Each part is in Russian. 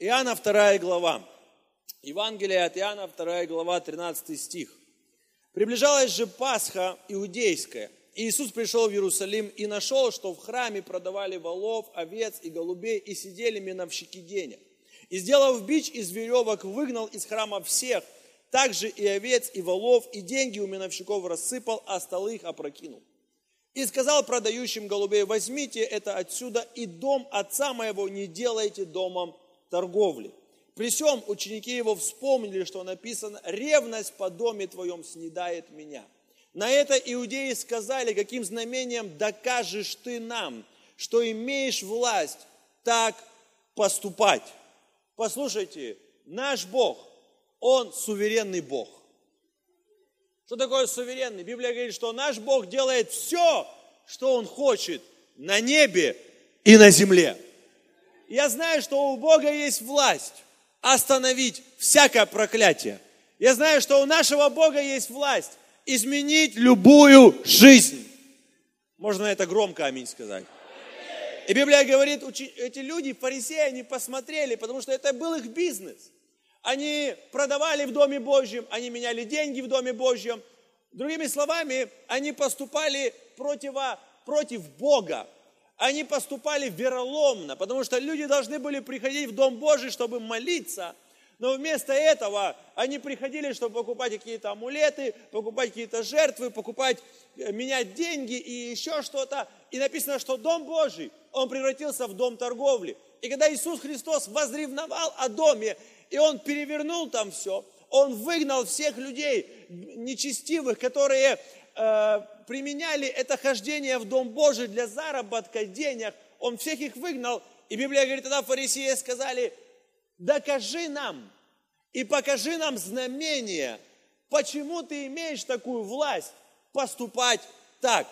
Иоанна 2 глава. Евангелие от Иоанна 2 глава, 13 стих. Приближалась же Пасха иудейская. И Иисус пришел в Иерусалим и нашел, что в храме продавали волов, овец и голубей, и сидели миновщики денег. И, сделав бич из веревок, выгнал из храма всех, также и овец, и волов, и деньги у миновщиков рассыпал, а столы их опрокинул. И сказал продающим голубей, возьмите это отсюда, и дом отца моего не делайте домом торговли. При всем ученики его вспомнили, что написано, ревность по доме твоем снедает меня. На это иудеи сказали, каким знамением докажешь ты нам, что имеешь власть так поступать. Послушайте, наш Бог, Он суверенный Бог. Что такое суверенный? Библия говорит, что наш Бог делает все, что Он хочет на небе и на земле. Я знаю, что у Бога есть власть остановить всякое проклятие. Я знаю, что у нашего Бога есть власть изменить любую жизнь. Можно это громко аминь сказать. И Библия говорит, эти люди, фарисеи, они посмотрели, потому что это был их бизнес. Они продавали в Доме Божьем, они меняли деньги в Доме Божьем. Другими словами, они поступали против, против Бога. Они поступали вероломно, потому что люди должны были приходить в Дом Божий, чтобы молиться – но вместо этого они приходили, чтобы покупать какие-то амулеты, покупать какие-то жертвы, покупать, э, менять деньги и еще что-то. И написано, что Дом Божий, он превратился в дом торговли. И когда Иисус Христос возревновал о доме, и Он перевернул там все, Он выгнал всех людей нечестивых, которые э, применяли это хождение в Дом Божий для заработка денег, Он всех их выгнал. И Библия говорит, тогда фарисеи сказали, докажи нам и покажи нам знамение, почему ты имеешь такую власть поступать так.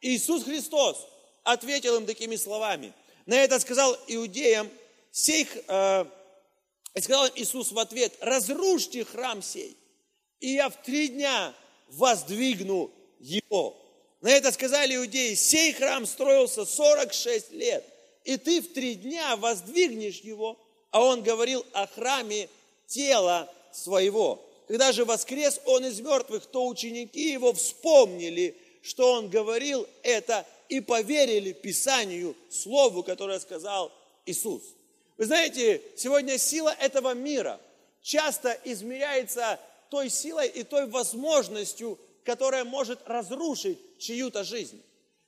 Иисус Христос ответил им такими словами. На это сказал иудеям, сей, э, сказал Иисус в ответ, разрушьте храм сей, и я в три дня воздвигну его. На это сказали иудеи, сей храм строился 46 лет, и ты в три дня воздвигнешь его – а он говорил о храме тела своего. Когда же воскрес он из мертвых, то ученики его вспомнили, что он говорил это, и поверили Писанию, Слову, которое сказал Иисус. Вы знаете, сегодня сила этого мира часто измеряется той силой и той возможностью, которая может разрушить чью-то жизнь.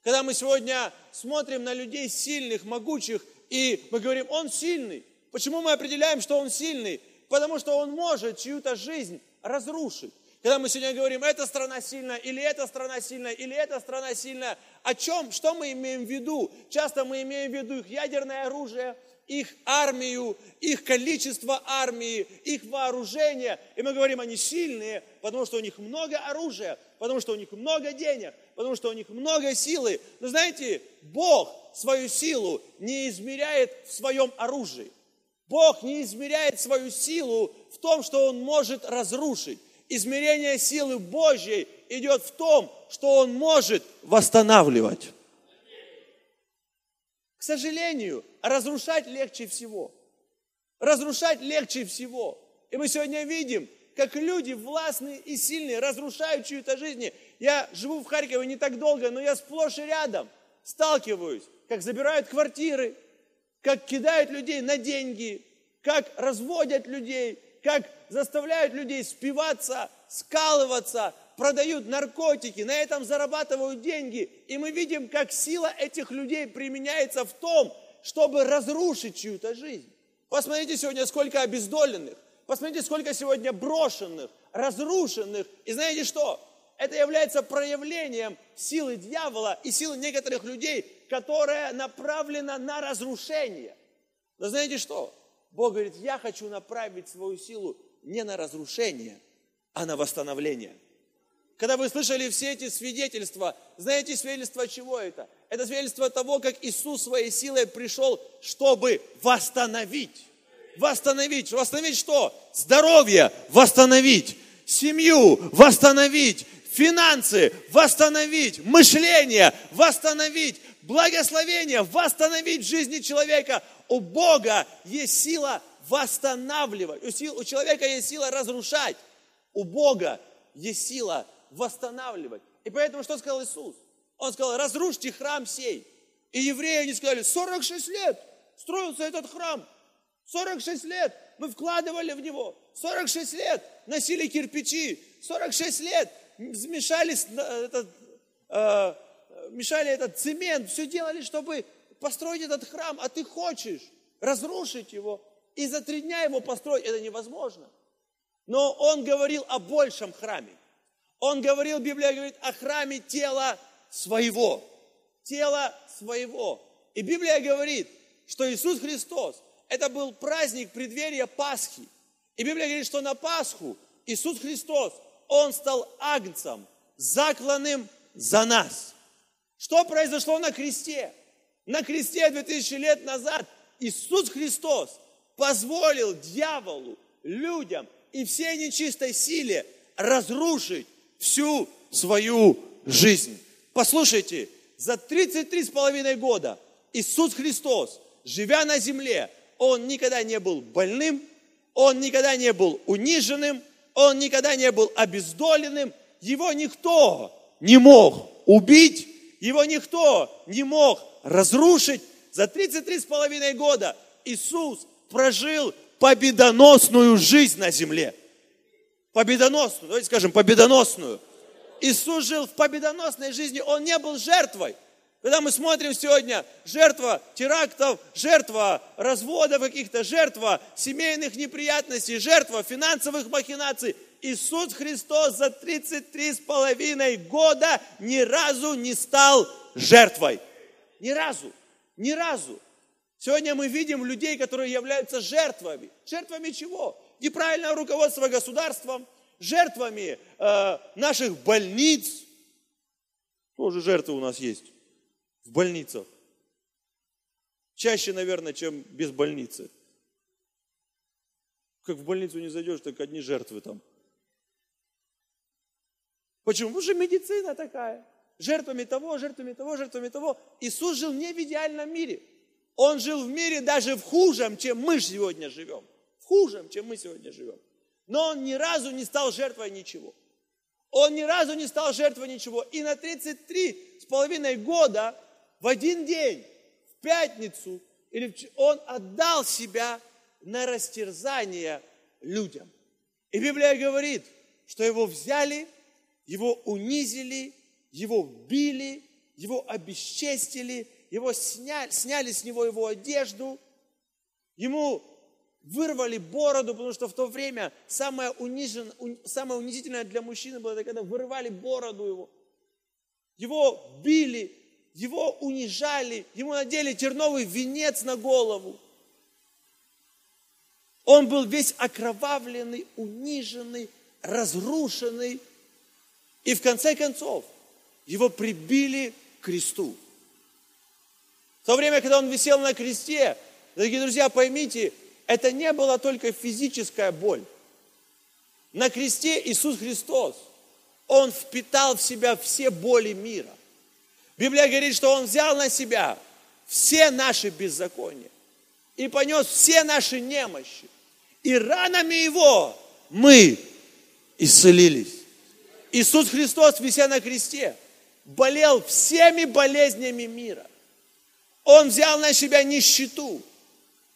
Когда мы сегодня смотрим на людей сильных, могучих, и мы говорим, он сильный, Почему мы определяем, что он сильный? Потому что он может чью-то жизнь разрушить. Когда мы сегодня говорим, эта страна сильная, или эта страна сильная, или эта страна сильная, о чем, что мы имеем в виду? Часто мы имеем в виду их ядерное оружие, их армию, их количество армии, их вооружение. И мы говорим, они сильные, потому что у них много оружия, потому что у них много денег, потому что у них много силы. Но знаете, Бог свою силу не измеряет в своем оружии. Бог не измеряет свою силу в том, что Он может разрушить. Измерение силы Божьей идет в том, что Он может восстанавливать. К сожалению, разрушать легче всего. Разрушать легче всего. И мы сегодня видим, как люди властные и сильные разрушают чью-то жизнь. Я живу в Харькове не так долго, но я сплошь и рядом сталкиваюсь, как забирают квартиры, как кидают людей на деньги, как разводят людей, как заставляют людей спиваться, скалываться, продают наркотики, на этом зарабатывают деньги. И мы видим, как сила этих людей применяется в том, чтобы разрушить чью-то жизнь. Посмотрите сегодня, сколько обездоленных, посмотрите, сколько сегодня брошенных, разрушенных. И знаете что? Это является проявлением силы дьявола и силы некоторых людей, которая направлена на разрушение. Но знаете что? Бог говорит, я хочу направить свою силу не на разрушение, а на восстановление. Когда вы слышали все эти свидетельства, знаете свидетельство чего это? Это свидетельство того, как Иисус своей силой пришел, чтобы восстановить. Восстановить. Восстановить что? Здоровье восстановить. Семью восстановить финансы восстановить, мышление восстановить, благословение восстановить в жизни человека. У Бога есть сила восстанавливать. У, сил, у человека есть сила разрушать. У Бога есть сила восстанавливать. И поэтому что сказал Иисус? Он сказал, разрушьте храм сей. И евреи, они сказали, 46 лет строился этот храм. 46 лет мы вкладывали в него. 46 лет носили кирпичи. 46 лет смешали этот, э, мешали этот цемент. Все делали, чтобы построить этот храм. А ты хочешь разрушить его и за три дня его построить. Это невозможно. Но он говорил о большем храме. Он говорил, Библия говорит, о храме тела своего. Тела своего. И Библия говорит, что Иисус Христос, это был праздник преддверия Пасхи. И Библия говорит, что на Пасху Иисус Христос, Он стал агнцем, закланным за нас. Что произошло на кресте? На кресте 2000 лет назад Иисус Христос позволил дьяволу, людям и всей нечистой силе разрушить всю свою жизнь. Послушайте, за 33 с половиной года Иисус Христос, живя на земле, Он никогда не был больным, Он никогда не был униженным, Он никогда не был обездоленным, Его никто не мог убить, Его никто не мог разрушить. За 33 с половиной года Иисус прожил победоносную жизнь на земле. Победоносную, давайте скажем, победоносную. Иисус жил в победоносной жизни, Он не был жертвой. Когда мы смотрим сегодня, жертва терактов, жертва разводов каких-то, жертва семейных неприятностей, жертва финансовых махинаций, Иисус Христос за 33 с половиной года ни разу не стал жертвой. Ни разу. Ни разу. Сегодня мы видим людей, которые являются жертвами. Жертвами чего? Неправильное руководство государством, жертвами э, наших больниц. Тоже жертвы у нас есть в больницах. Чаще, наверное, чем без больницы. Как в больницу не зайдешь, так одни жертвы там. Почему? Потому что медицина такая. Жертвами того, жертвами того, жертвами того. Иисус жил не в идеальном мире. Он жил в мире даже в хужем, чем мы сегодня живем. В хужем, чем мы сегодня живем. Но он ни разу не стал жертвой ничего. Он ни разу не стал жертвой ничего. И на 33 с половиной года, в один день, в пятницу, он отдал себя на растерзание людям. И Библия говорит, что его взяли, его унизили, его били, его обесчестили, его сняли, сняли с него его одежду, ему вырвали бороду, потому что в то время самое, унижен, самое унизительное для мужчины было, это когда вырывали бороду его. Его били, его унижали, ему надели терновый венец на голову. Он был весь окровавленный, униженный, разрушенный. И в конце концов его прибили к кресту. В то время, когда он висел на кресте, дорогие друзья, поймите, это не была только физическая боль. На кресте Иисус Христос, Он впитал в себя все боли мира. Библия говорит, что Он взял на себя все наши беззакония и понес все наши немощи. И ранами Его мы исцелились. Иисус Христос, вися на кресте, болел всеми болезнями мира. Он взял на себя нищету,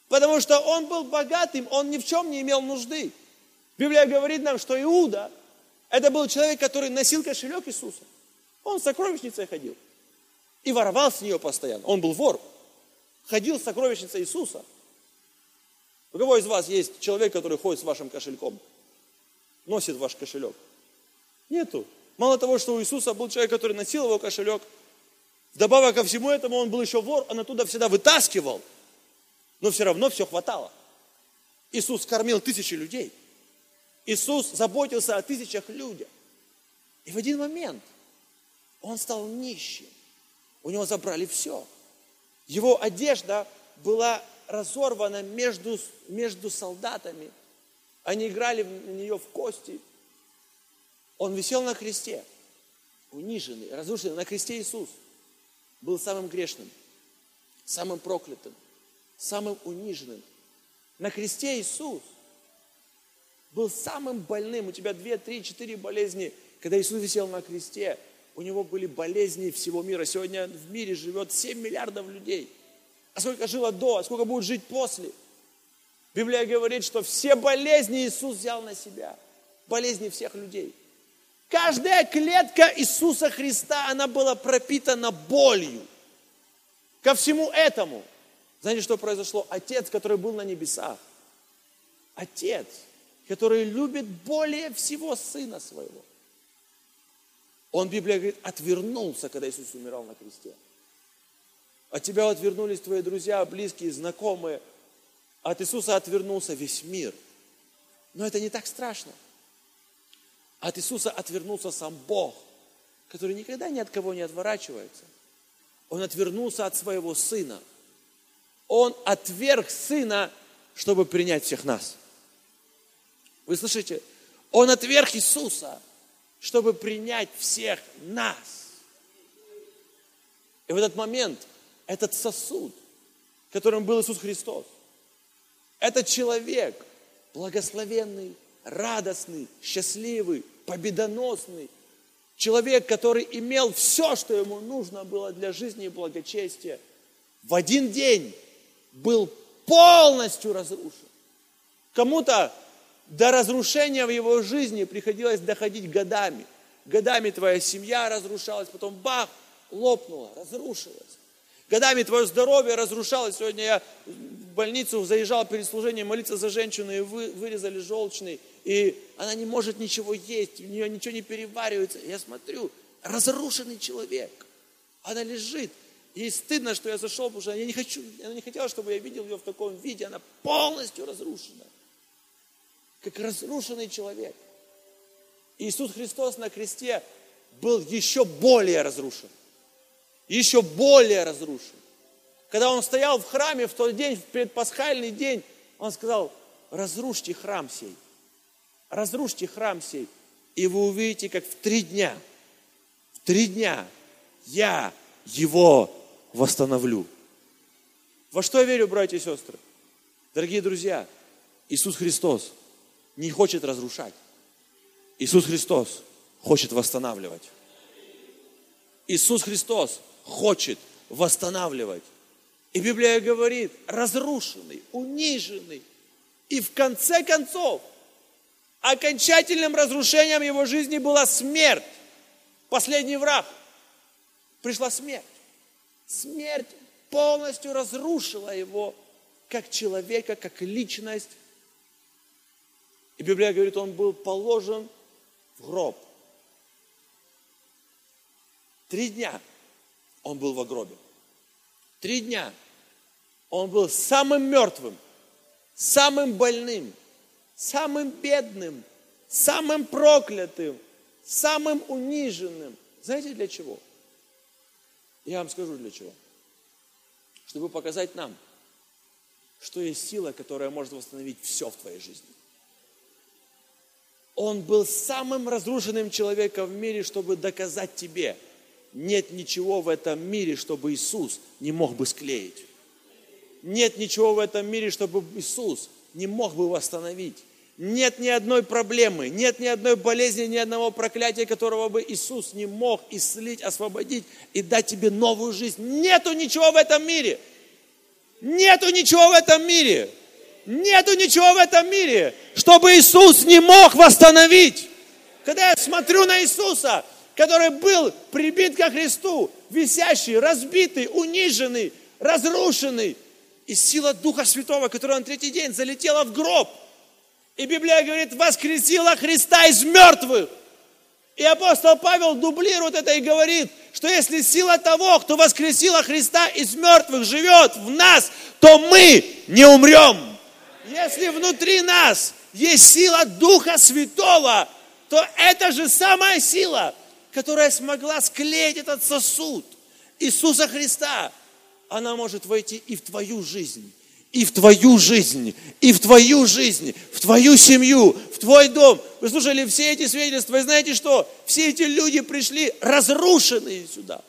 потому что он был богатым, он ни в чем не имел нужды. Библия говорит нам, что Иуда, это был человек, который носил кошелек Иисуса. Он в сокровищнице ходил и воровал с нее постоянно. Он был вор. Ходил в сокровищнице Иисуса. У кого из вас есть человек, который ходит с вашим кошельком? Носит ваш кошелек? Нету. Мало того, что у Иисуса был человек, который носил его кошелек – Добавок ко всему этому он был еще вор, он оттуда всегда вытаскивал, но все равно все хватало. Иисус кормил тысячи людей. Иисус заботился о тысячах людях. И в один момент он стал нищим. У него забрали все. Его одежда была разорвана между, между солдатами. Они играли на нее в кости. Он висел на кресте, униженный, разрушенный, на кресте Иисус – был самым грешным, самым проклятым, самым униженным. На кресте Иисус был самым больным. У тебя две, три, четыре болезни. Когда Иисус висел на кресте, у него были болезни всего мира. Сегодня в мире живет 7 миллиардов людей. А сколько жило до, а сколько будет жить после? Библия говорит, что все болезни Иисус взял на себя. Болезни всех людей. Каждая клетка Иисуса Христа, она была пропитана болью. Ко всему этому, знаете, что произошло? Отец, который был на небесах, Отец, который любит более всего Сына Своего, он, Библия говорит, отвернулся, когда Иисус умирал на кресте. От тебя отвернулись твои друзья, близкие, знакомые. От Иисуса отвернулся весь мир. Но это не так страшно. От Иисуса отвернулся сам Бог, который никогда ни от кого не отворачивается. Он отвернулся от своего Сына. Он отверг Сына, чтобы принять всех нас. Вы слышите? Он отверг Иисуса, чтобы принять всех нас. И в этот момент этот сосуд, которым был Иисус Христос, этот человек, благословенный, радостный, счастливый, победоносный, человек, который имел все, что ему нужно было для жизни и благочестия, в один день был полностью разрушен. Кому-то до разрушения в его жизни приходилось доходить годами. Годами твоя семья разрушалась, потом бах, лопнула, разрушилась. Годами твое здоровье разрушалось. Сегодня я в больницу заезжал перед служением молиться за женщину, и вы, вырезали желчный, и она не может ничего есть, у нее ничего не переваривается. Я смотрю, разрушенный человек. Она лежит. Ей стыдно, что я зашел, потому что я не хочу, она не хотела, чтобы я видел ее в таком виде. Она полностью разрушена как разрушенный человек. Иисус Христос на кресте был еще более разрушен. Еще более разрушен. Когда он стоял в храме в тот день, в предпасхальный день, он сказал, разрушьте храм сей. Разрушьте храм сей. И вы увидите, как в три дня, в три дня я его восстановлю. Во что я верю, братья и сестры? Дорогие друзья, Иисус Христос – не хочет разрушать. Иисус Христос хочет восстанавливать. Иисус Христос хочет восстанавливать. И Библия говорит, разрушенный, униженный. И в конце концов, окончательным разрушением его жизни была смерть. Последний враг. Пришла смерть. Смерть полностью разрушила его как человека, как личность, и Библия говорит, он был положен в гроб. Три дня он был в гробе. Три дня он был самым мертвым, самым больным, самым бедным, самым проклятым, самым униженным. Знаете для чего? Я вам скажу для чего. Чтобы показать нам, что есть сила, которая может восстановить все в твоей жизни. Он был самым разрушенным человеком в мире, чтобы доказать тебе, нет ничего в этом мире, чтобы Иисус не мог бы склеить. Нет ничего в этом мире, чтобы Иисус не мог бы восстановить. Нет ни одной проблемы, нет ни одной болезни, ни одного проклятия, которого бы Иисус не мог исцелить, освободить и дать тебе новую жизнь. Нету ничего в этом мире. Нету ничего в этом мире. Нету ничего в этом мире, чтобы Иисус не мог восстановить. Когда я смотрю на Иисуса, который был прибит ко Христу, висящий, разбитый, униженный, разрушенный, и сила Духа Святого, которая на третий день залетела в гроб. И Библия говорит, воскресила Христа из мертвых. И апостол Павел дублирует это и говорит, что если сила того, кто воскресила Христа из мертвых, живет в нас, то мы не умрем. Если внутри нас есть сила Духа Святого, то это же самая сила, которая смогла склеить этот сосуд Иисуса Христа. Она может войти и в твою жизнь, и в твою жизнь, и в твою жизнь, в твою семью, в твой дом. Вы слушали все эти свидетельства, и знаете что? Все эти люди пришли разрушенные сюда.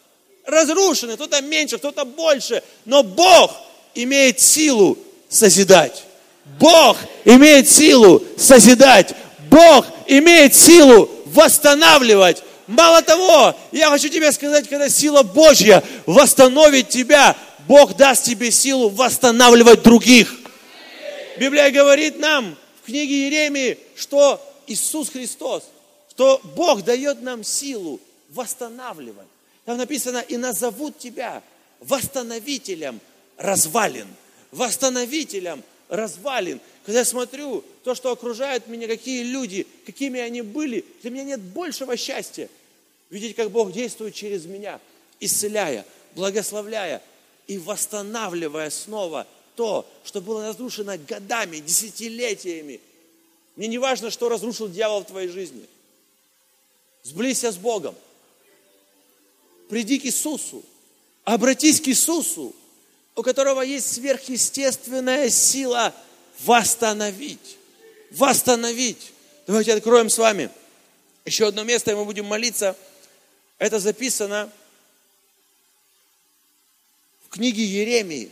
Разрушенные, кто-то меньше, кто-то больше. Но Бог имеет силу созидать. Бог имеет силу созидать. Бог имеет силу восстанавливать. Мало того, я хочу тебе сказать, когда сила Божья восстановит тебя, Бог даст тебе силу восстанавливать других. Библия говорит нам в книге Еремии, что Иисус Христос, что Бог дает нам силу восстанавливать. Там написано, и назовут тебя восстановителем развалин. Восстановителем развалин. Когда я смотрю то, что окружает меня, какие люди, какими они были, для меня нет большего счастья. Видеть, как Бог действует через меня, исцеляя, благословляя и восстанавливая снова то, что было разрушено годами, десятилетиями. Мне не важно, что разрушил дьявол в твоей жизни. Сблизься с Богом. Приди к Иисусу. Обратись к Иисусу, у которого есть сверхъестественная сила восстановить. Восстановить. Давайте откроем с вами еще одно место, и мы будем молиться. Это записано в книге Еремии.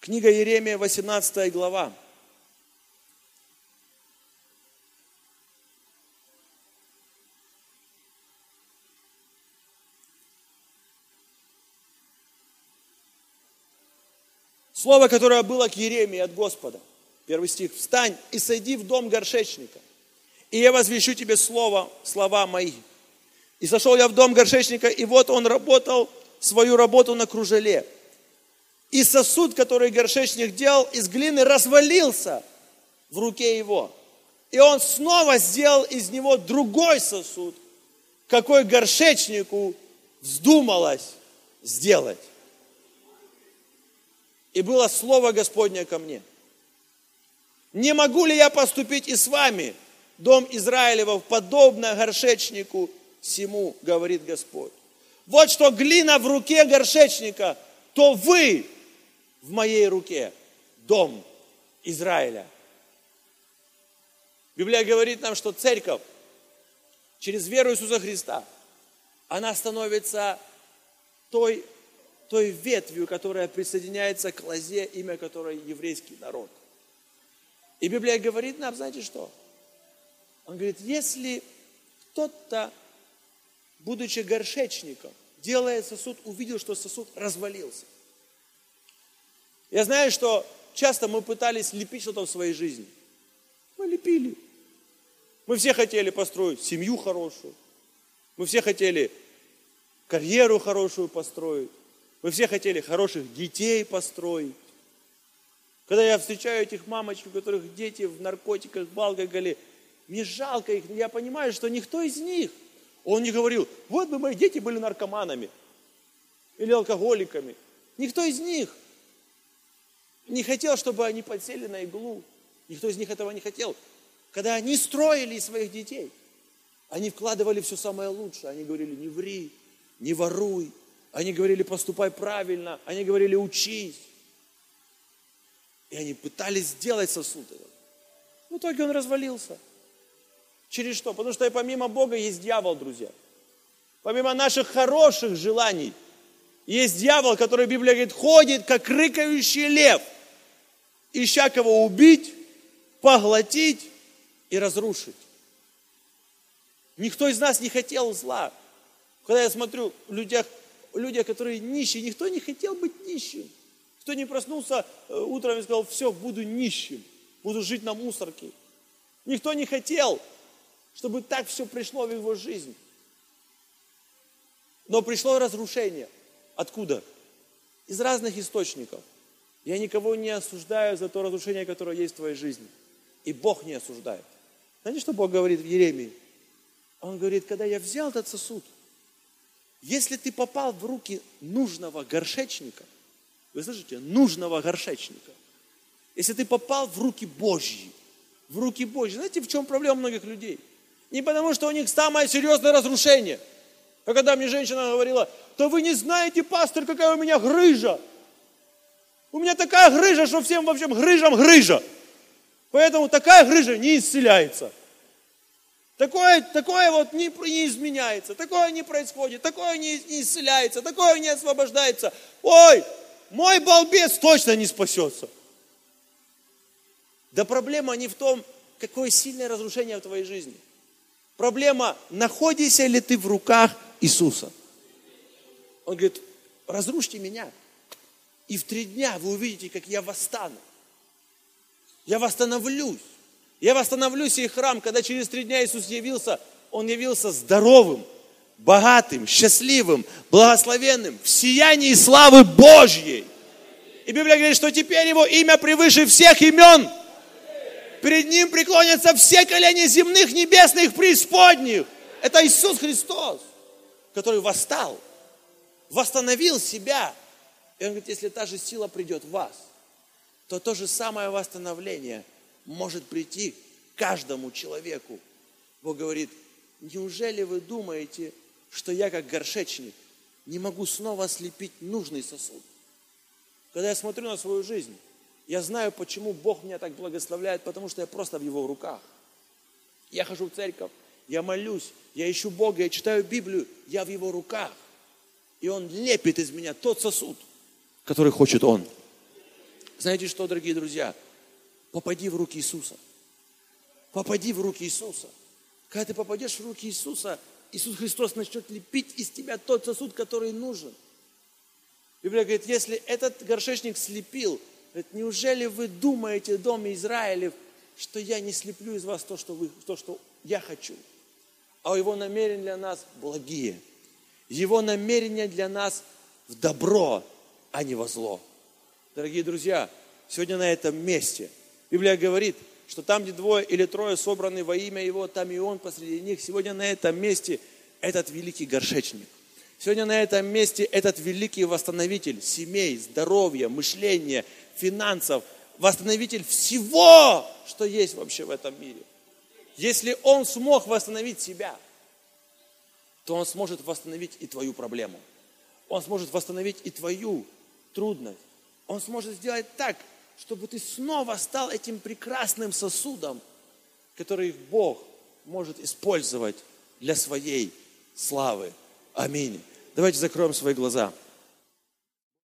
Книга Еремия, 18 глава. Слово, которое было к Еремии от Господа. Первый стих. «Встань и сойди в дом горшечника, и я возвещу тебе слово, слова мои». И сошел я в дом горшечника, и вот он работал свою работу на кружеле. И сосуд, который горшечник делал из глины, развалился в руке его. И он снова сделал из него другой сосуд, какой горшечнику вздумалось сделать. И было слово Господне ко мне. Не могу ли я поступить и с вами, дом Израилевов, подобно горшечнику всему, говорит Господь. Вот что глина в руке горшечника, то вы в моей руке, дом Израиля. Библия говорит нам, что церковь через веру Иисуса Христа, она становится той той ветвью, которая присоединяется к лозе, имя которой еврейский народ. И Библия говорит нам, знаете что? Он говорит, если кто-то, будучи горшечником, делая сосуд, увидел, что сосуд развалился. Я знаю, что часто мы пытались лепить что-то в своей жизни. Мы лепили. Мы все хотели построить семью хорошую. Мы все хотели карьеру хорошую построить. Мы все хотели хороших детей построить. Когда я встречаю этих мамочек, у которых дети в наркотиках, в алкоголе, мне жалко их, я понимаю, что никто из них, он не говорил, вот бы мои дети были наркоманами или алкоголиками. Никто из них не хотел, чтобы они подсели на иглу. Никто из них этого не хотел. Когда они строили своих детей, они вкладывали все самое лучшее. Они говорили, не ври, не воруй, они говорили, поступай правильно. Они говорили, учись. И они пытались сделать сосуд этот. В итоге он развалился. Через что? Потому что и помимо Бога есть дьявол, друзья. Помимо наших хороших желаний, есть дьявол, который, Библия говорит, ходит, как рыкающий лев, ища кого убить, поглотить и разрушить. Никто из нас не хотел зла. Когда я смотрю людях люди, которые нищие, никто не хотел быть нищим. Кто не проснулся э, утром и сказал, все, буду нищим, буду жить на мусорке. Никто не хотел, чтобы так все пришло в его жизнь. Но пришло разрушение. Откуда? Из разных источников. Я никого не осуждаю за то разрушение, которое есть в твоей жизни. И Бог не осуждает. Знаете, что Бог говорит в Еремии? Он говорит, когда я взял этот сосуд – если ты попал в руки нужного горшечника, вы слышите, нужного горшечника, если ты попал в руки Божьи, в руки Божьи, знаете, в чем проблема многих людей? Не потому, что у них самое серьезное разрушение. А когда мне женщина говорила, то вы не знаете, пастор, какая у меня грыжа. У меня такая грыжа, что всем вообще грыжам грыжа. Поэтому такая грыжа не исцеляется. Такое, такое вот не, не изменяется, такое не происходит, такое не, не исцеляется, такое не освобождается. Ой, мой балбес точно не спасется. Да проблема не в том, какое сильное разрушение в твоей жизни. Проблема, находишься ли ты в руках Иисуса. Он говорит, разрушьте меня, и в три дня вы увидите, как я восстану. Я восстановлюсь. Я восстановлю сей храм, когда через три дня Иисус явился, Он явился здоровым, богатым, счастливым, благословенным, в сиянии славы Божьей. И Библия говорит, что теперь Его имя превыше всех имен. Перед Ним преклонятся все колени земных, небесных, преисподних. Это Иисус Христос, который восстал, восстановил себя. И Он говорит, если та же сила придет в вас, то то же самое восстановление – может прийти каждому человеку. Бог говорит, неужели вы думаете, что я как горшечник не могу снова слепить нужный сосуд? Когда я смотрю на свою жизнь, я знаю, почему Бог меня так благословляет, потому что я просто в Его руках. Я хожу в церковь, я молюсь, я ищу Бога, я читаю Библию, я в Его руках. И Он лепит из меня тот сосуд, который хочет Он. Знаете что, дорогие друзья? попади в руки Иисуса. Попади в руки Иисуса. Когда ты попадешь в руки Иисуса, Иисус Христос начнет лепить из тебя тот сосуд, который нужен. Библия говорит, если этот горшечник слепил, говорит, неужели вы думаете, дом Израилев, что я не слеплю из вас то, что, вы, то, что я хочу? А его намерения для нас благие. Его намерения для нас в добро, а не во зло. Дорогие друзья, сегодня на этом месте – Библия говорит, что там, где двое или трое собраны во имя Его, там и Он посреди них. Сегодня на этом месте этот великий горшечник. Сегодня на этом месте этот великий восстановитель семей, здоровья, мышления, финансов, восстановитель всего, что есть вообще в этом мире. Если Он смог восстановить себя, то Он сможет восстановить и твою проблему. Он сможет восстановить и твою трудность. Он сможет сделать так, чтобы ты снова стал этим прекрасным сосудом, который Бог может использовать для своей славы. Аминь. Давайте закроем свои глаза.